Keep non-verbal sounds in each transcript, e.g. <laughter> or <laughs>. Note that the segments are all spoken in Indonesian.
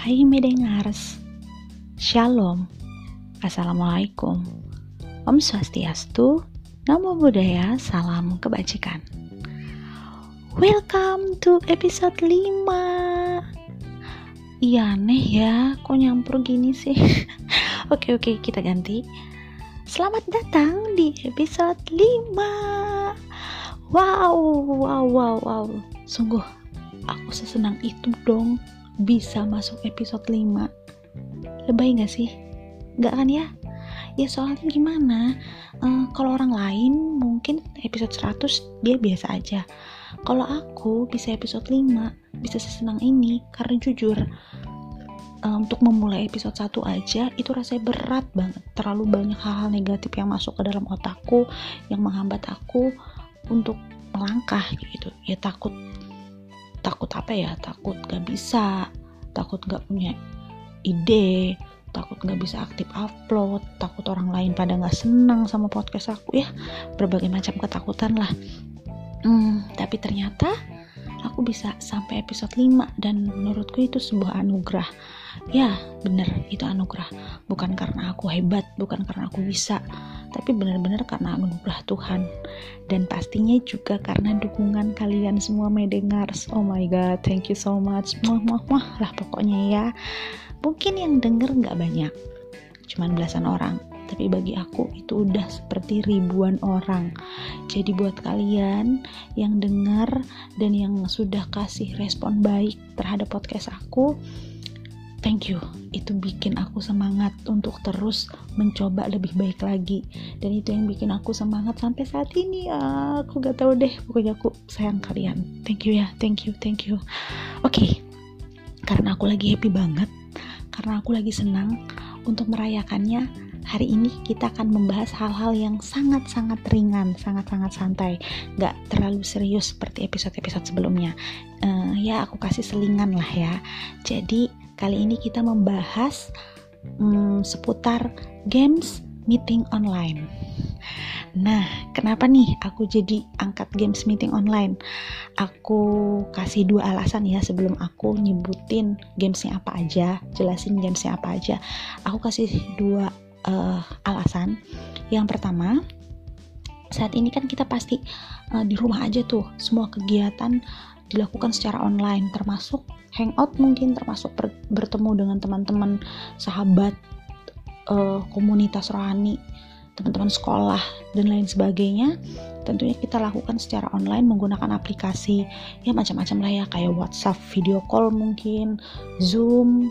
Hai Medengars, Shalom, Assalamualaikum, Om Swastiastu, Namo Buddhaya, Salam Kebajikan. Welcome to episode 5 Iya aneh ya, kok nyampur gini sih? <laughs> Oke oke, kita ganti. Selamat datang di episode 5 Wow, wow, wow, wow. Sungguh, aku sesenang itu dong bisa masuk episode 5 lebay gak sih? gak kan ya? ya soalnya gimana? Uh, kalau orang lain mungkin episode 100 dia biasa aja. Kalau aku bisa episode 5 bisa sesenang ini. Karena jujur uh, untuk memulai episode 1 aja itu rasanya berat banget. Terlalu banyak hal-hal negatif yang masuk ke dalam otakku yang menghambat aku untuk melangkah gitu. Ya takut takut apa ya? Takut gak bisa. Takut gak punya ide. Takut gak bisa aktif upload. Takut orang lain pada gak senang sama podcast aku ya. Berbagai macam ketakutan lah. Hmm, tapi ternyata aku bisa sampai episode 5 dan menurutku itu sebuah anugerah. Ya bener itu anugerah. Bukan karena aku hebat bukan karena aku bisa tapi benar-benar karena anugerah Tuhan. Dan pastinya juga karena dukungan kalian semua medengars oh my god thank you so much. Muah muah muah lah pokoknya ya. Mungkin yang denger nggak banyak. Cuman belasan orang. Tapi bagi aku itu udah seperti ribuan orang. Jadi buat kalian yang dengar dan yang sudah kasih respon baik terhadap podcast aku, thank you itu bikin aku semangat untuk terus mencoba lebih baik lagi dan itu yang bikin aku semangat sampai saat ini aku gak tahu deh pokoknya aku sayang kalian thank you ya thank you thank you oke okay. karena aku lagi happy banget karena aku lagi senang untuk merayakannya hari ini kita akan membahas hal-hal yang sangat-sangat ringan, sangat-sangat santai, gak terlalu serius seperti episode-episode sebelumnya. Uh, ya aku kasih selingan lah ya. Jadi Kali ini kita membahas hmm, seputar games meeting online. Nah, kenapa nih aku jadi angkat games meeting online? Aku kasih dua alasan ya sebelum aku nyebutin gamesnya apa aja, jelasin gamesnya apa aja. Aku kasih dua uh, alasan. Yang pertama, saat ini kan kita pasti uh, di rumah aja tuh, semua kegiatan dilakukan secara online termasuk hangout mungkin termasuk ber bertemu dengan teman-teman sahabat uh, komunitas rohani teman-teman sekolah dan lain sebagainya tentunya kita lakukan secara online menggunakan aplikasi ya macam-macam lah ya kayak WhatsApp video call mungkin Zoom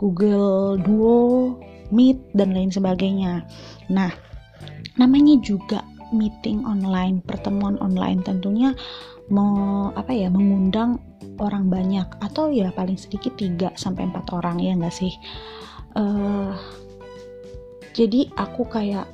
Google Duo Meet dan lain sebagainya. Nah namanya juga meeting online pertemuan online tentunya mau apa ya mengundang orang banyak atau ya paling sedikit 3 sampai 4 orang ya enggak sih? Uh, jadi aku kayak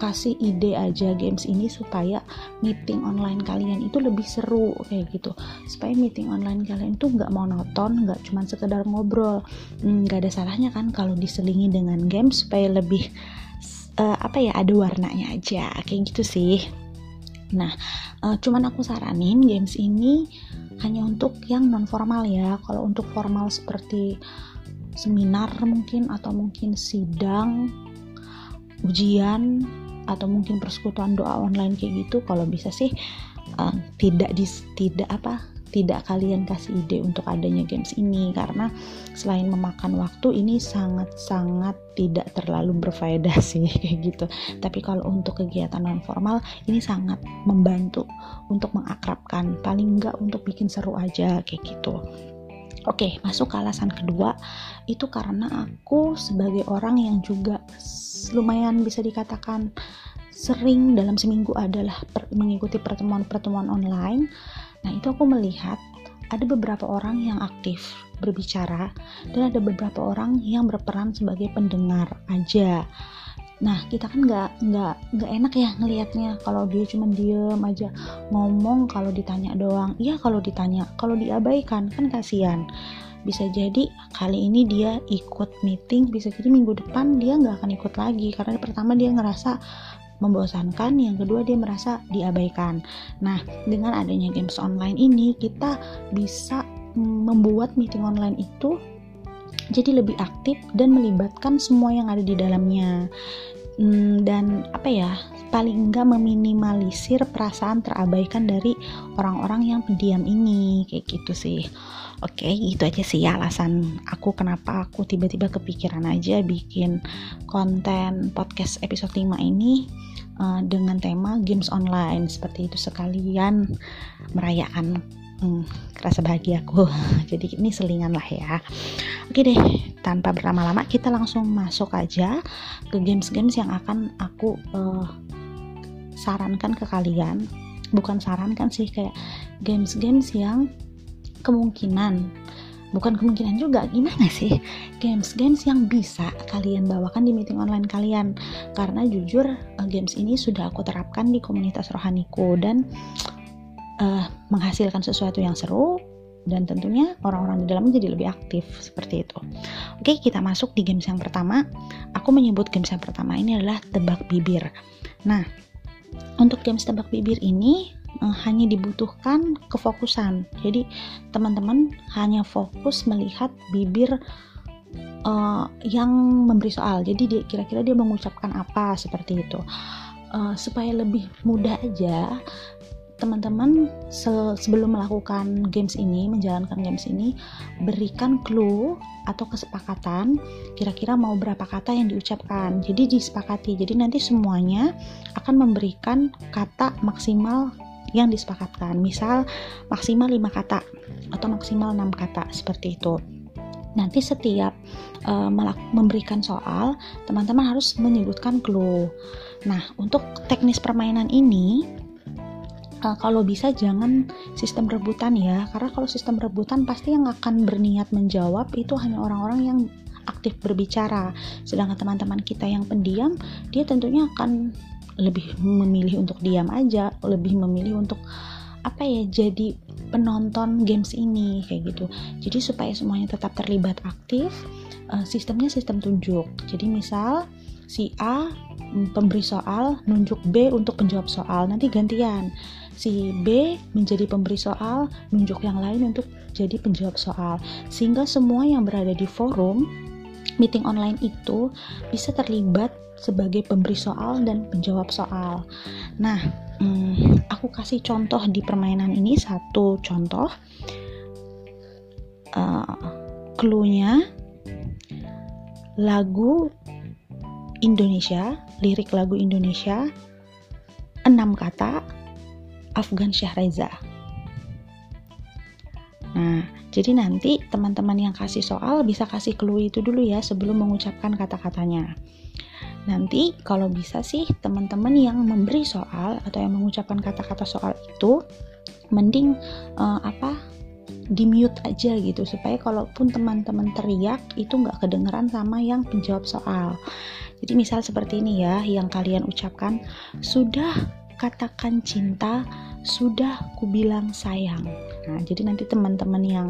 kasih ide aja games ini supaya meeting online kalian itu lebih seru kayak gitu. Supaya meeting online kalian tuh nggak monoton nggak cuma sekedar ngobrol. Hmm, nggak hmm, ada salahnya kan kalau diselingi dengan games supaya lebih uh, apa ya ada warnanya aja kayak gitu sih Nah, uh, cuman aku saranin games ini hanya untuk yang non formal ya. Kalau untuk formal seperti seminar mungkin atau mungkin sidang, ujian atau mungkin persekutuan doa online kayak gitu, kalau bisa sih uh, tidak dis tidak apa tidak kalian kasih ide untuk adanya games ini karena selain memakan waktu ini sangat-sangat tidak terlalu berfaedah <laughs> sih kayak gitu. Tapi kalau untuk kegiatan non formal ini sangat membantu untuk mengakrabkan paling enggak untuk bikin seru aja kayak gitu. Oke, masuk ke alasan kedua itu karena aku sebagai orang yang juga lumayan bisa dikatakan sering dalam seminggu adalah per, mengikuti pertemuan-pertemuan online Nah, itu aku melihat ada beberapa orang yang aktif berbicara dan ada beberapa orang yang berperan sebagai pendengar aja. Nah, kita kan nggak nggak nggak enak ya ngelihatnya kalau dia cuma diem aja ngomong kalau ditanya doang. Iya kalau ditanya, kalau diabaikan kan kasihan. Bisa jadi kali ini dia ikut meeting, bisa jadi minggu depan dia nggak akan ikut lagi karena pertama dia ngerasa membosankan, yang kedua dia merasa diabaikan. Nah, dengan adanya games online ini kita bisa membuat meeting online itu jadi lebih aktif dan melibatkan semua yang ada di dalamnya. Hmm, dan apa ya paling enggak meminimalisir perasaan terabaikan dari orang-orang yang pendiam ini kayak gitu sih. Oke itu aja sih ya alasan aku kenapa aku tiba-tiba kepikiran aja bikin konten podcast episode 5 ini uh, dengan tema games online. Seperti itu sekalian merayakan hmm, kerasa bahagia aku. <laughs> Jadi ini selingan lah ya. Oke deh tanpa berlama-lama kita langsung masuk aja ke games-games yang akan aku uh, sarankan ke kalian. Bukan sarankan sih kayak games-games yang kemungkinan bukan kemungkinan juga gimana sih games-games yang bisa kalian bawakan di meeting online kalian karena jujur uh, games ini sudah aku terapkan di komunitas rohaniku dan uh, menghasilkan sesuatu yang seru dan tentunya orang-orang di dalamnya jadi lebih aktif seperti itu. Oke, kita masuk di games yang pertama. Aku menyebut games yang pertama ini adalah tebak bibir. Nah, untuk games tebak bibir ini hanya dibutuhkan kefokusan. Jadi, teman-teman hanya fokus melihat bibir uh, yang memberi soal. Jadi, kira-kira dia mengucapkan apa seperti itu. Uh, supaya lebih mudah aja teman-teman se sebelum melakukan games ini, menjalankan games ini, berikan clue atau kesepakatan kira-kira mau berapa kata yang diucapkan. Jadi disepakati. Jadi nanti semuanya akan memberikan kata maksimal yang disepakatkan. Misal maksimal 5 kata atau maksimal 6 kata seperti itu. Nanti setiap uh, memberikan soal, teman-teman harus menyebutkan clue. Nah, untuk teknis permainan ini uh, kalau bisa jangan sistem rebutan ya karena kalau sistem rebutan pasti yang akan berniat menjawab itu hanya orang-orang yang aktif berbicara sedangkan teman-teman kita yang pendiam dia tentunya akan lebih memilih untuk diam aja lebih memilih untuk apa ya jadi penonton games ini kayak gitu. Jadi supaya semuanya tetap terlibat aktif uh, sistemnya sistem tunjuk. Jadi misal si A mm, pemberi soal nunjuk B untuk penjawab soal nanti gantian. Si B menjadi pemberi soal, nunjuk yang lain untuk jadi penjawab soal. Sehingga semua yang berada di forum meeting online itu bisa terlibat sebagai pemberi soal dan penjawab soal. Nah, hmm, aku kasih contoh di permainan ini satu contoh. Uh, clue-nya lagu Indonesia, lirik lagu Indonesia, enam kata, Afgan Syahreza. Nah, jadi nanti teman-teman yang kasih soal bisa kasih clue itu dulu ya sebelum mengucapkan kata-katanya. Nanti kalau bisa sih teman-teman yang memberi soal atau yang mengucapkan kata-kata soal itu mending uh, apa di mute aja gitu supaya kalaupun teman-teman teriak itu nggak kedengeran sama yang penjawab soal. Jadi misal seperti ini ya yang kalian ucapkan sudah katakan cinta sudah kubilang sayang. Nah, jadi nanti teman-teman yang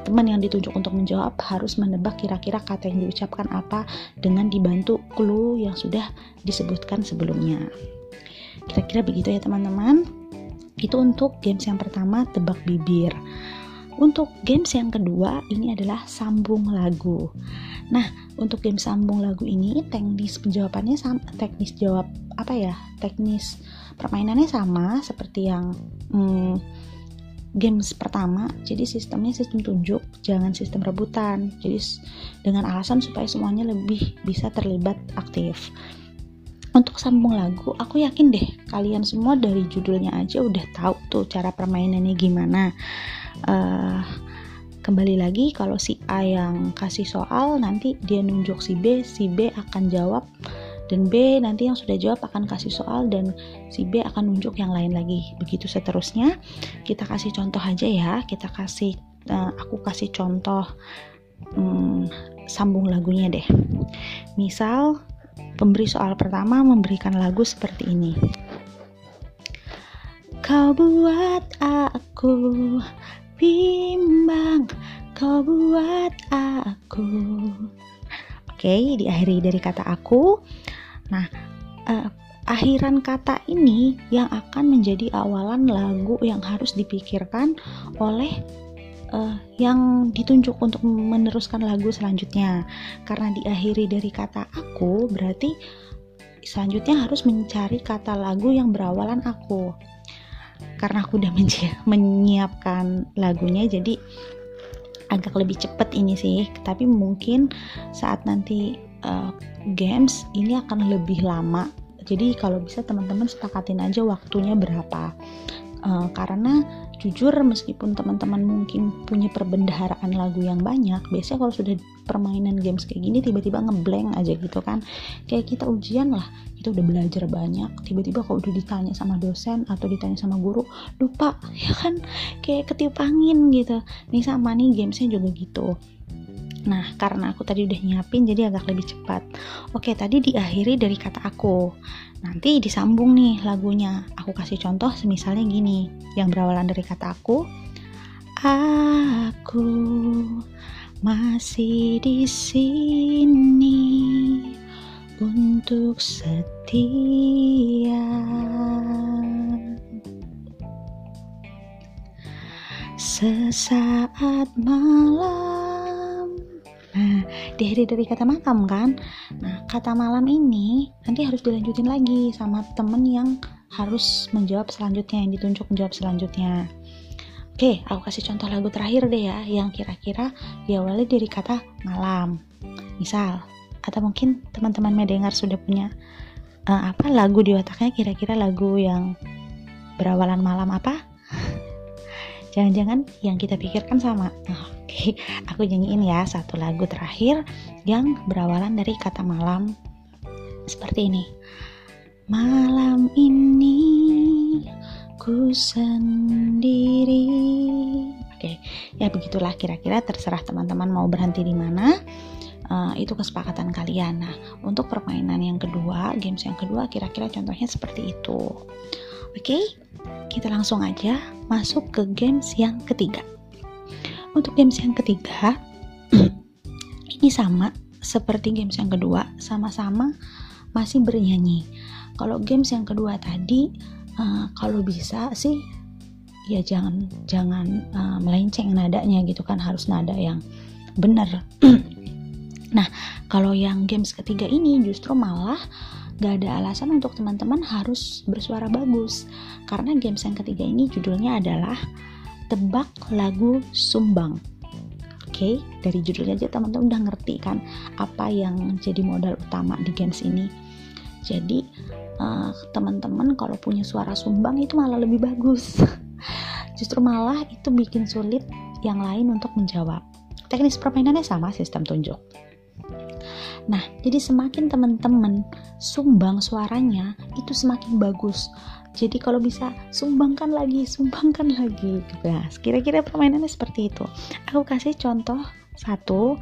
teman yang ditunjuk untuk menjawab harus menebak kira-kira kata yang diucapkan apa dengan dibantu clue yang sudah disebutkan sebelumnya. Kira-kira begitu ya teman-teman. Itu untuk games yang pertama tebak bibir. Untuk games yang kedua ini adalah sambung lagu. Nah, untuk game sambung lagu ini teknis penjawabannya sama teknis jawab apa ya? Teknis permainannya sama seperti yang hmm, games pertama jadi sistemnya sistem tunjuk jangan sistem rebutan jadi dengan alasan supaya semuanya lebih bisa terlibat aktif untuk sambung lagu aku yakin deh kalian semua dari judulnya aja udah tahu tuh cara permainannya gimana uh, kembali lagi kalau si A yang kasih soal nanti dia nunjuk si B si B akan jawab dan B nanti yang sudah jawab akan kasih soal dan si B akan nunjuk yang lain lagi. Begitu seterusnya. Kita kasih contoh aja ya. Kita kasih uh, aku kasih contoh um, sambung lagunya deh. Misal pemberi soal pertama memberikan lagu seperti ini. Kau buat aku bimbang kau buat aku. Oke, diakhiri dari kata aku. Nah, uh, akhiran kata ini yang akan menjadi awalan lagu yang harus dipikirkan oleh uh, yang ditunjuk untuk meneruskan lagu selanjutnya. Karena diakhiri dari kata aku berarti selanjutnya harus mencari kata lagu yang berawalan aku karena aku udah menyiapkan lagunya jadi agak lebih cepet ini sih. Tapi mungkin saat nanti uh, games ini akan lebih lama. Jadi kalau bisa teman-teman sepakatin aja waktunya berapa. Uh, karena jujur meskipun teman-teman mungkin punya perbendaharaan lagu yang banyak biasanya kalau sudah permainan games kayak gini tiba-tiba ngeblank aja gitu kan. Kayak kita ujian lah kita udah belajar banyak tiba-tiba kalau udah ditanya sama dosen atau ditanya sama guru lupa <laughs> ya kan kayak ketiup angin gitu nih sama nih gamesnya juga gitu Nah, karena aku tadi udah nyiapin jadi agak lebih cepat. Oke, tadi diakhiri dari kata aku. Nanti disambung nih lagunya. Aku kasih contoh semisalnya gini, yang berawalan dari kata aku. Aku masih di sini untuk setia. Sesaat malam Nah, diakhiri dari kata malam kan. Nah, kata malam ini nanti harus dilanjutin lagi sama temen yang harus menjawab selanjutnya, yang ditunjuk menjawab selanjutnya. Oke, aku kasih contoh lagu terakhir deh ya, yang kira-kira diawali dari kata malam. Misal, atau mungkin teman-teman mendengar sudah punya uh, apa lagu di otaknya kira-kira lagu yang berawalan malam apa? <laughs> Jangan-jangan yang kita pikirkan sama. Oh, <laughs> Oke, aku nyanyiin ya satu lagu terakhir yang berawalan dari kata malam seperti ini. Malam ini ku sendiri. Oke, ya begitulah kira-kira terserah teman-teman mau berhenti di mana. Uh, itu kesepakatan kalian. Nah, untuk permainan yang kedua, games yang kedua, kira-kira contohnya seperti itu. Oke, kita langsung aja masuk ke games yang ketiga. Untuk games yang ketiga, <clears throat> ini sama seperti games yang kedua, sama-sama masih bernyanyi. Kalau games yang kedua tadi, uh, kalau bisa sih ya jangan jangan uh, melenceng nadanya gitu kan harus nada yang benar. <clears throat> nah kalau yang games ketiga ini justru malah gak ada alasan untuk teman-teman harus bersuara bagus karena games yang ketiga ini judulnya adalah tebak lagu sumbang. Oke, okay? dari judulnya aja teman-teman udah ngerti kan apa yang jadi modal utama di games ini. Jadi uh, teman-teman kalau punya suara sumbang itu malah lebih bagus. <laughs> Justru malah itu bikin sulit yang lain untuk menjawab. Teknis permainannya sama sistem tunjuk. Nah, jadi semakin teman-teman sumbang suaranya, itu semakin bagus. Jadi kalau bisa sumbangkan lagi sumbangkan <laughs> lagi nah kira-kira permainannya seperti itu. Aku kasih contoh satu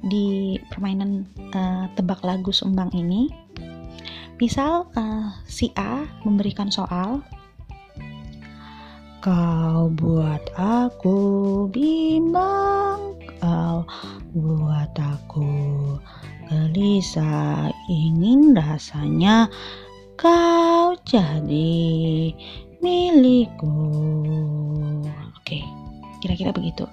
di permainan uh, tebak lagu sumbang ini. Misal uh, si A memberikan soal kau buat aku bimbang kau buat aku gelisah ingin rasanya kau jadi milikku. Oke kira-kira begitu.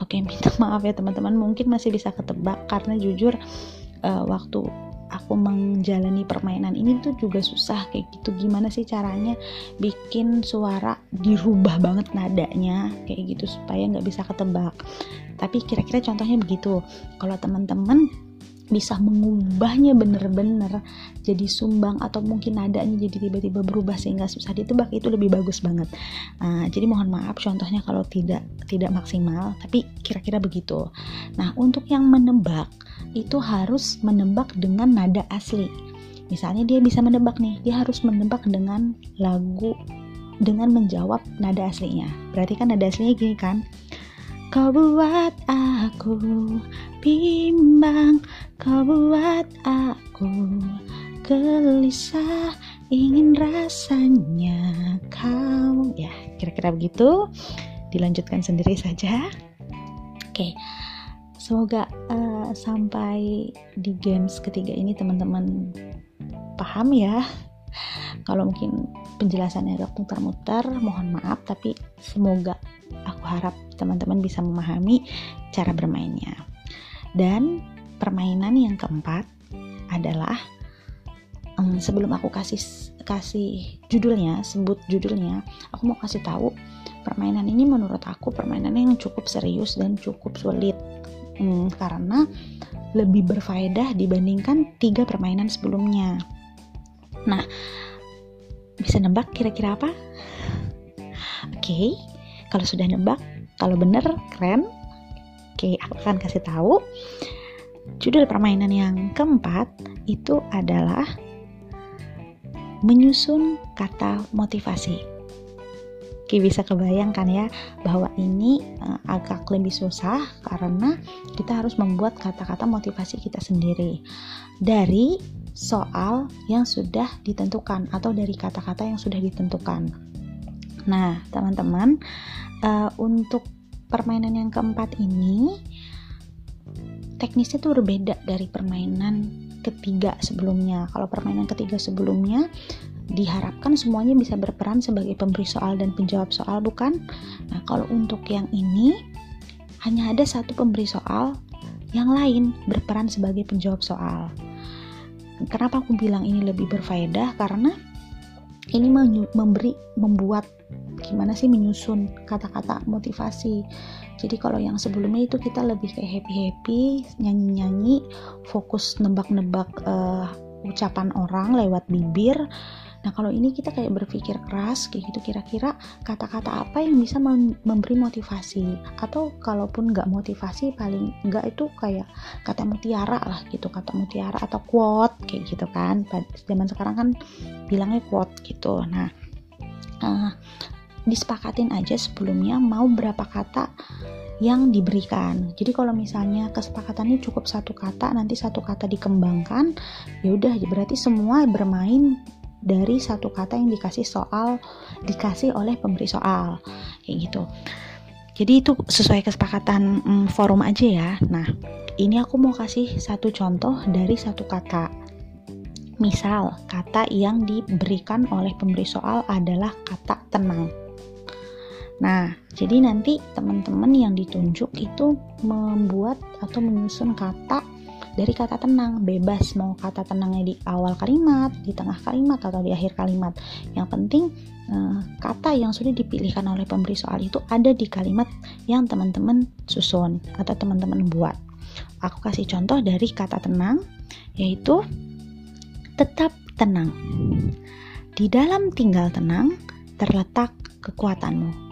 Oke minta <laughs> maaf ya teman-teman. Mungkin masih bisa ketebak karena jujur uh, waktu aku menjalani permainan ini tuh juga susah kayak gitu. Gimana sih caranya bikin suara dirubah banget nadanya kayak gitu supaya nggak bisa ketebak? Tapi kira-kira contohnya begitu. Kalau teman-teman bisa mengubahnya bener-bener jadi sumbang atau mungkin nadanya jadi tiba-tiba berubah sehingga susah ditebak itu lebih bagus banget. Uh, jadi mohon maaf contohnya kalau tidak tidak maksimal tapi kira-kira begitu. Nah untuk yang menebak itu harus menebak dengan nada asli. Misalnya dia bisa menebak nih dia harus menebak dengan lagu dengan menjawab nada aslinya. Berarti kan nada aslinya gini kan? Kau buat aku bimbang Kau buat aku gelisah Ingin rasanya kau. Ya kira-kira begitu. Dilanjutkan sendiri saja. Oke. Semoga uh, sampai di games ketiga ini teman-teman paham ya. Kalau mungkin penjelasannya agak muter-muter mohon maaf. Tapi semoga aku harap teman-teman bisa memahami cara bermainnya. Dan permainan yang keempat adalah um, sebelum aku kasih kasih judulnya sebut judulnya aku mau kasih tahu permainan ini menurut aku permainan yang cukup serius dan cukup sulit. Hmm, karena lebih berfaedah dibandingkan tiga permainan sebelumnya. Nah bisa nebak kira-kira apa? Oke okay, kalau sudah nebak kalau bener keren. Oke aku akan kasih tahu judul permainan yang keempat itu adalah menyusun kata motivasi. Oke, bisa kebayangkan ya bahwa ini uh, agak lebih susah karena kita harus membuat kata-kata motivasi kita sendiri dari soal yang sudah ditentukan atau dari kata-kata yang sudah ditentukan. Nah, teman-teman, uh, untuk permainan yang keempat ini teknisnya tuh berbeda dari permainan ketiga sebelumnya. Kalau permainan ketiga sebelumnya diharapkan semuanya bisa berperan sebagai pemberi soal dan penjawab soal, bukan? Nah, kalau untuk yang ini hanya ada satu pemberi soal, yang lain berperan sebagai penjawab soal. Kenapa aku bilang ini lebih berfaedah? Karena ini memberi membuat gimana sih menyusun kata-kata motivasi. Jadi kalau yang sebelumnya itu kita lebih kayak happy happy nyanyi nyanyi fokus nebak-nebak uh, ucapan orang lewat bibir. Nah kalau ini kita kayak berpikir keras kayak gitu kira-kira kata-kata apa yang bisa memberi motivasi? Atau kalaupun nggak motivasi paling nggak itu kayak kata mutiara lah gitu kata mutiara atau quote kayak gitu kan. Zaman sekarang kan bilangnya quote gitu. Nah uh, disepakatin aja sebelumnya mau berapa kata yang diberikan. Jadi kalau misalnya kesepakatannya cukup satu kata, nanti satu kata dikembangkan, ya udah berarti semua bermain dari satu kata yang dikasih soal dikasih oleh pemberi soal kayak gitu. Jadi itu sesuai kesepakatan mm, forum aja ya. Nah, ini aku mau kasih satu contoh dari satu kata. Misal, kata yang diberikan oleh pemberi soal adalah kata tenang. Nah, jadi nanti teman-teman yang ditunjuk itu membuat atau menyusun kata dari kata tenang, bebas mau kata tenangnya di awal kalimat, di tengah kalimat atau di akhir kalimat. Yang penting eh, kata yang sudah dipilihkan oleh pemberi soal itu ada di kalimat yang teman-teman susun atau teman-teman buat. Aku kasih contoh dari kata tenang yaitu tetap tenang. Di dalam tinggal tenang terletak kekuatanmu.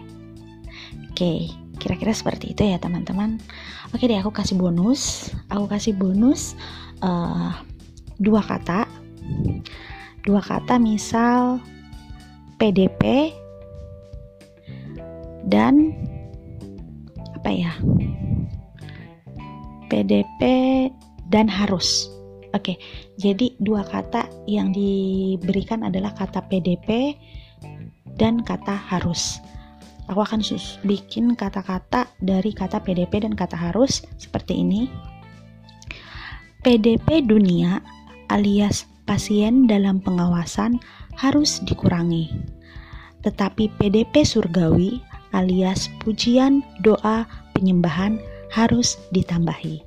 Oke, kira-kira seperti itu ya teman-teman. Oke deh, aku kasih bonus. Aku kasih bonus uh, dua kata. Dua kata misal PDP dan apa ya? PDP dan harus. Oke, jadi dua kata yang diberikan adalah kata PDP dan kata harus aku akan bikin kata-kata dari kata PDP dan kata harus seperti ini. PDP dunia alias pasien dalam pengawasan harus dikurangi. Tetapi PDP surgawi alias pujian, doa, penyembahan harus ditambahi.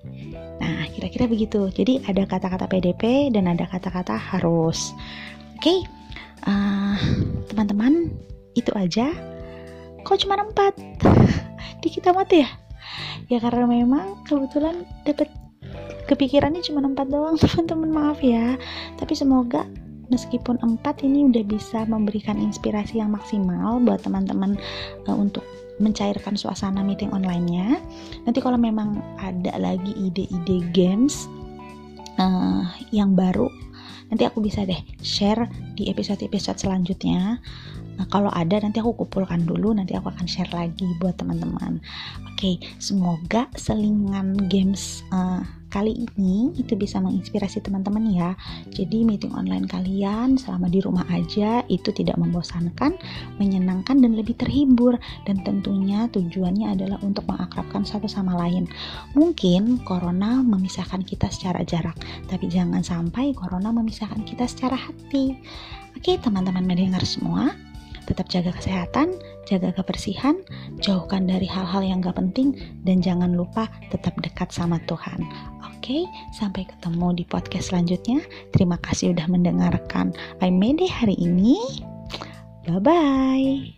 Nah, kira-kira begitu. Jadi ada kata-kata PDP dan ada kata-kata harus. Oke, okay. uh, eh, teman-teman, itu aja kok cuma empat? <laughs> Di kita mati ya? Ya karena memang kebetulan dapat kepikirannya cuma empat doang <laughs> teman-teman maaf ya. Tapi semoga meskipun empat ini udah bisa memberikan inspirasi yang maksimal buat teman-teman uh, untuk mencairkan suasana meeting online-nya. Nanti kalau memang ada lagi ide-ide games uh, yang baru, nanti aku bisa deh share di episode-episode selanjutnya Nah, kalau ada nanti aku kumpulkan dulu, nanti aku akan share lagi buat teman-teman. Oke, semoga selingan games uh, kali ini itu bisa menginspirasi teman-teman ya. Jadi meeting online kalian selama di rumah aja itu tidak membosankan, menyenangkan dan lebih terhibur dan tentunya tujuannya adalah untuk mengakrabkan satu sama lain. Mungkin corona memisahkan kita secara jarak, tapi jangan sampai corona memisahkan kita secara hati. Oke, teman-teman mendengar semua, tetap jaga kesehatan, jaga kebersihan, jauhkan dari hal-hal yang gak penting, dan jangan lupa tetap dekat sama Tuhan. Oke, sampai ketemu di podcast selanjutnya. Terima kasih udah mendengarkan I Made hari ini. Bye-bye.